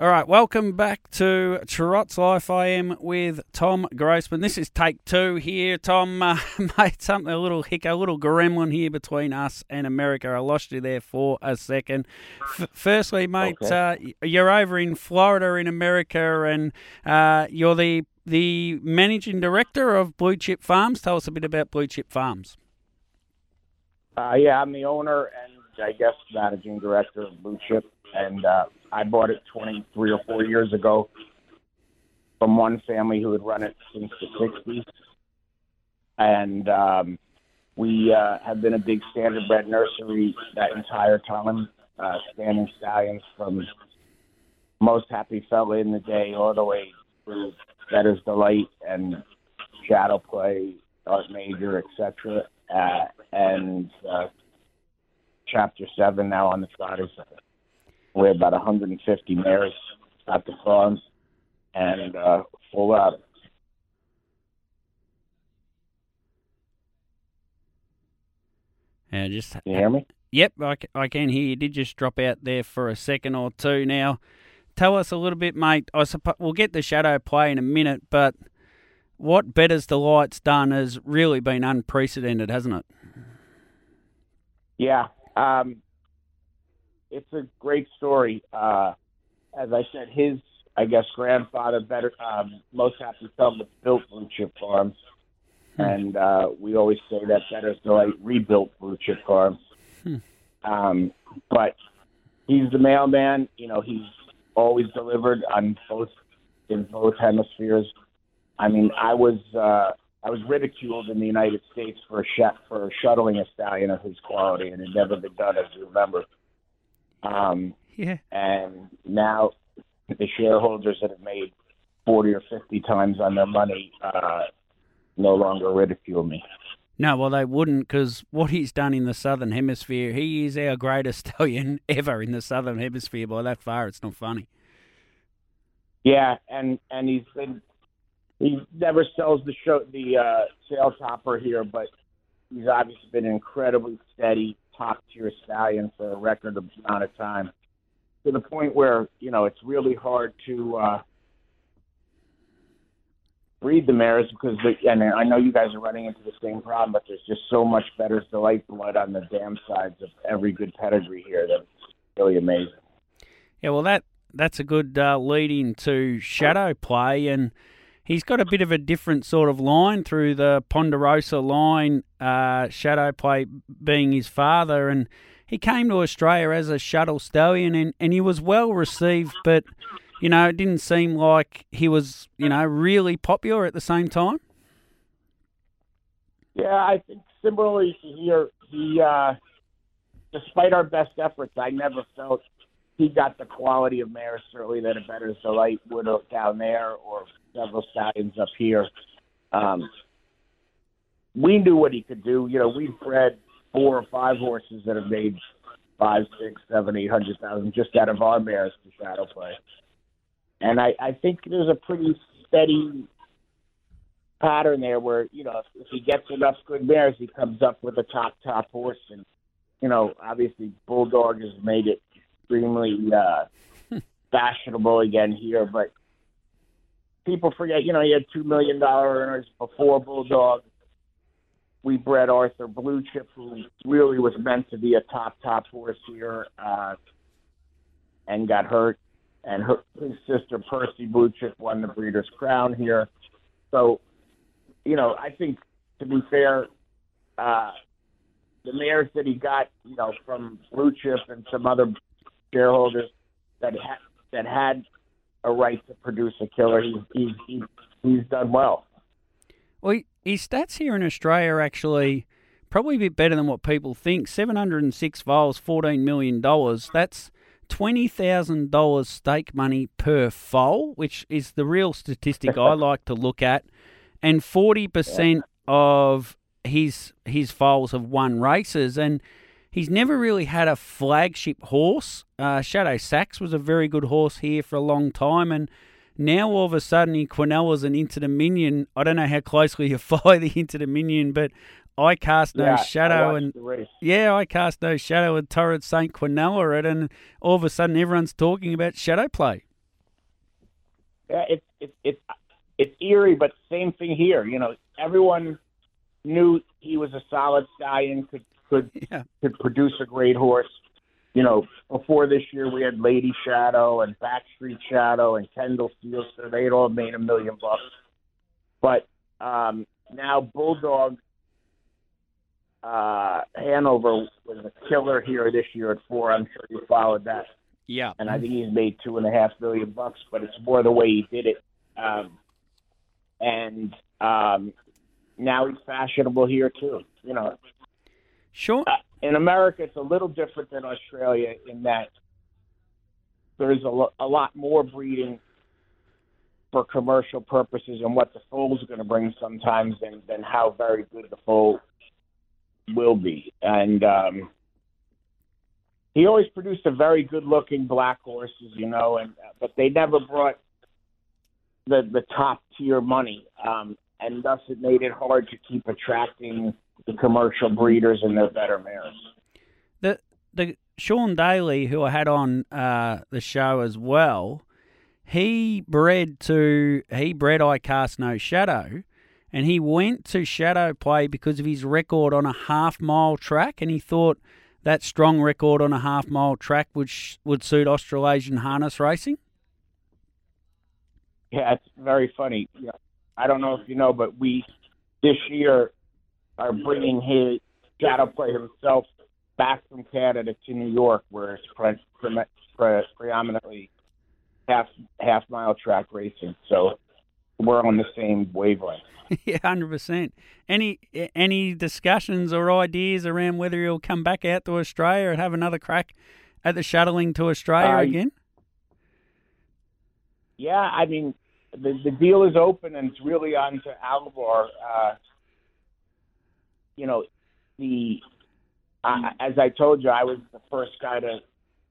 All right, welcome back to Trot's Life. I am with Tom Grossman. This is take two here. Tom uh, made something a little hick, a little gremlin here between us and America. I lost you there for a second. F- firstly, mate, okay. uh, you're over in Florida in America, and uh, you're the the managing director of Blue Chip Farms. Tell us a bit about Blue Chip Farms. Uh, yeah, I'm the owner and I guess managing director of Blue Chip, and uh, I bought it 23 or 4 years ago from one family who had run it since the 60s. And um, we uh, have been a big standardbred nursery that entire time, uh, standing stallions from most happy fella in the day all the way through Bettor's Delight and Shadow Play, Art Major, etc. Uh, and uh, Chapter 7 now on the Fridays. We have about 150 mares at the farm and uh, full out. And just can you hear me? Yep, I, I can hear you. Did just drop out there for a second or two. Now, tell us a little bit, mate. I suppose we'll get the shadow play in a minute, but what Bettor's Delight's done has really been unprecedented, hasn't it? Yeah, um, it's a great story. Uh, as I said, his I guess grandfather better um, most happy was built Blue Chip Farms, hmm. and uh, we always say that Bettor's Delight rebuilt Blue Chip Farms. Hmm. Um, but he's the mailman. You know, he's always delivered on both in both hemispheres. I mean, I was uh, I was ridiculed in the United States for a sh- for shuttling a stallion of his quality, and it never been done, as you remember. Um, yeah. And now the shareholders that have made forty or fifty times on their money uh, no longer ridicule me. No, well, they wouldn't because what he's done in the Southern Hemisphere, he is our greatest stallion ever in the Southern Hemisphere by that far. It's not funny. Yeah, and and he's been he never sells the show the uh, sale topper here, but he's obviously been incredibly steady top tier stallion for a record amount of time. To the point where you know it's really hard to uh, breed the mares because the, and I know you guys are running into the same problem, but there's just so much Bettor's Delight blood on the damn sides of every good pedigree here that it's really amazing. Yeah, well that that's a good uh, lead into shadow play and he's got a bit of a different sort of line through the Panderosa line, uh, Shadow Play being his father, and he came to Australia as a shuttle stallion, and, and he was well received, but you know it didn't seem like he was you know really popular at the same time. Yeah, I think similarly here, he, uh, despite our best efforts, I never felt he got the quality of mares certainly that a better Delight would have down there or several stallions up here. Um, we knew what he could do. You know, we've bred four or five horses that have made five, six, seven, eight hundred thousand just out of our mares to shadow play. And I, I think there's a pretty steady pattern there where, you know, if, if he gets enough good mares, he comes up with a top, top horse. And, you know, obviously Bulldog has made it extremely uh, fashionable again here, but people forget, you know, he had two million dollar earners before Bulldog. We bred Arthur Blue Chip, who really was meant to be a top top horse here, uh, and got hurt. And her, his sister Percy Blue Chip won the Breeders' Crown here. So, you know, I think to be fair, uh, the mares that he got, you know, from Blue Chip and some other shareholders that had that had a right to produce a killer. He's he's he's, he's done well. Well, his stats here in Australia are actually probably a bit better than what people think. Seven hundred and six foals, fourteen million dollars. That's twenty thousand dollars stake money per foal, which is the real statistic I like to look at, and forty percent of his his foals have won races, and he's never really had a flagship horse. Uh, Shadow Sax was a very good horse here for a long time, and now all of a sudden in Quinella an Inter Dominion. I don't know how closely you follow the Inter Dominion, but I cast no Yeah, shadow, and yeah, I cast no shadow at Torrid St. Quinella, it, and all of a sudden everyone's talking about shadow play. Yeah, it's it's it's it's eerie, but same thing here. You know, everyone knew he was a solid stallion, could could Yeah. could produce a great horse. You know, before this year we had Lady Shadow and Backstreet Shadow and Kendall Steele, so they had all made a million bucks. But um, now Bulldog uh, Hanover was a killer here this year at four. I'm sure you followed that Yeah. and I think he's made two and a half million bucks, but it's more the way he did it. Um, and um, now he's fashionable here too. You know, Sure. uh, in America, it's a little different than Australia in that there's a, lo- a lot more breeding for commercial purposes and what the foal's going to bring sometimes than, than how very good the foal will be. And um, he always produced a very good looking black horses, you know, and but they never brought the the top tier money, um, and thus it made it hard to keep attracting the commercial breeders and their better mares. the the Sean Daly, who I had on uh, the show as well, he bred to he bred I cast no shadow, and he went to shadow play because of his record on a half mile track, and he thought that strong record on a half mile track would sh- would suit Australasian harness racing. Yeah, it's very funny. I don't know if you know, but we this year are bringing his shadow play himself back from Canada to New York, where it's pre- pre- pre- predominantly half half mile track racing. So we're on the same wavelength. yeah, hundred percent. Any any discussions or ideas around whether he'll come back out to Australia and have another crack at the shuttling to Australia Uh, again? Yeah, I mean, the the deal is open and it's really on to Alabar. Uh, you know, the I as I told you, I was the first guy to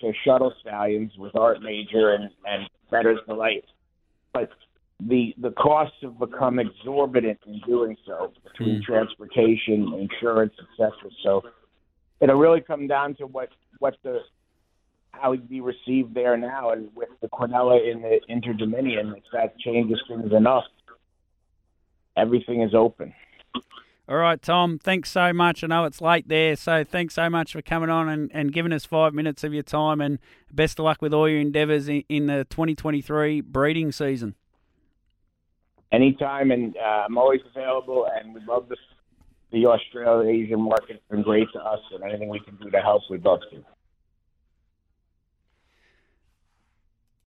to shuttle stallions with Art Major and and Bettor's Delight, but the the costs have become exorbitant in doing so between Mm. transportation, insurance, etc. So it'll really come down to what what the how he'd be received there now, and with the Quinella in the Inter Dominion, if that changes things enough, everything is open. All right, Tom, thanks so much. I know it's late there, so thanks so much for coming on and, and giving us five minutes of your time. And best of luck with all your endeavours in, in the 2023 breeding season. Anytime, and uh, I'm always available, and we love the the Australasian market. It's been great to us, and anything we can do to help, we'd love to.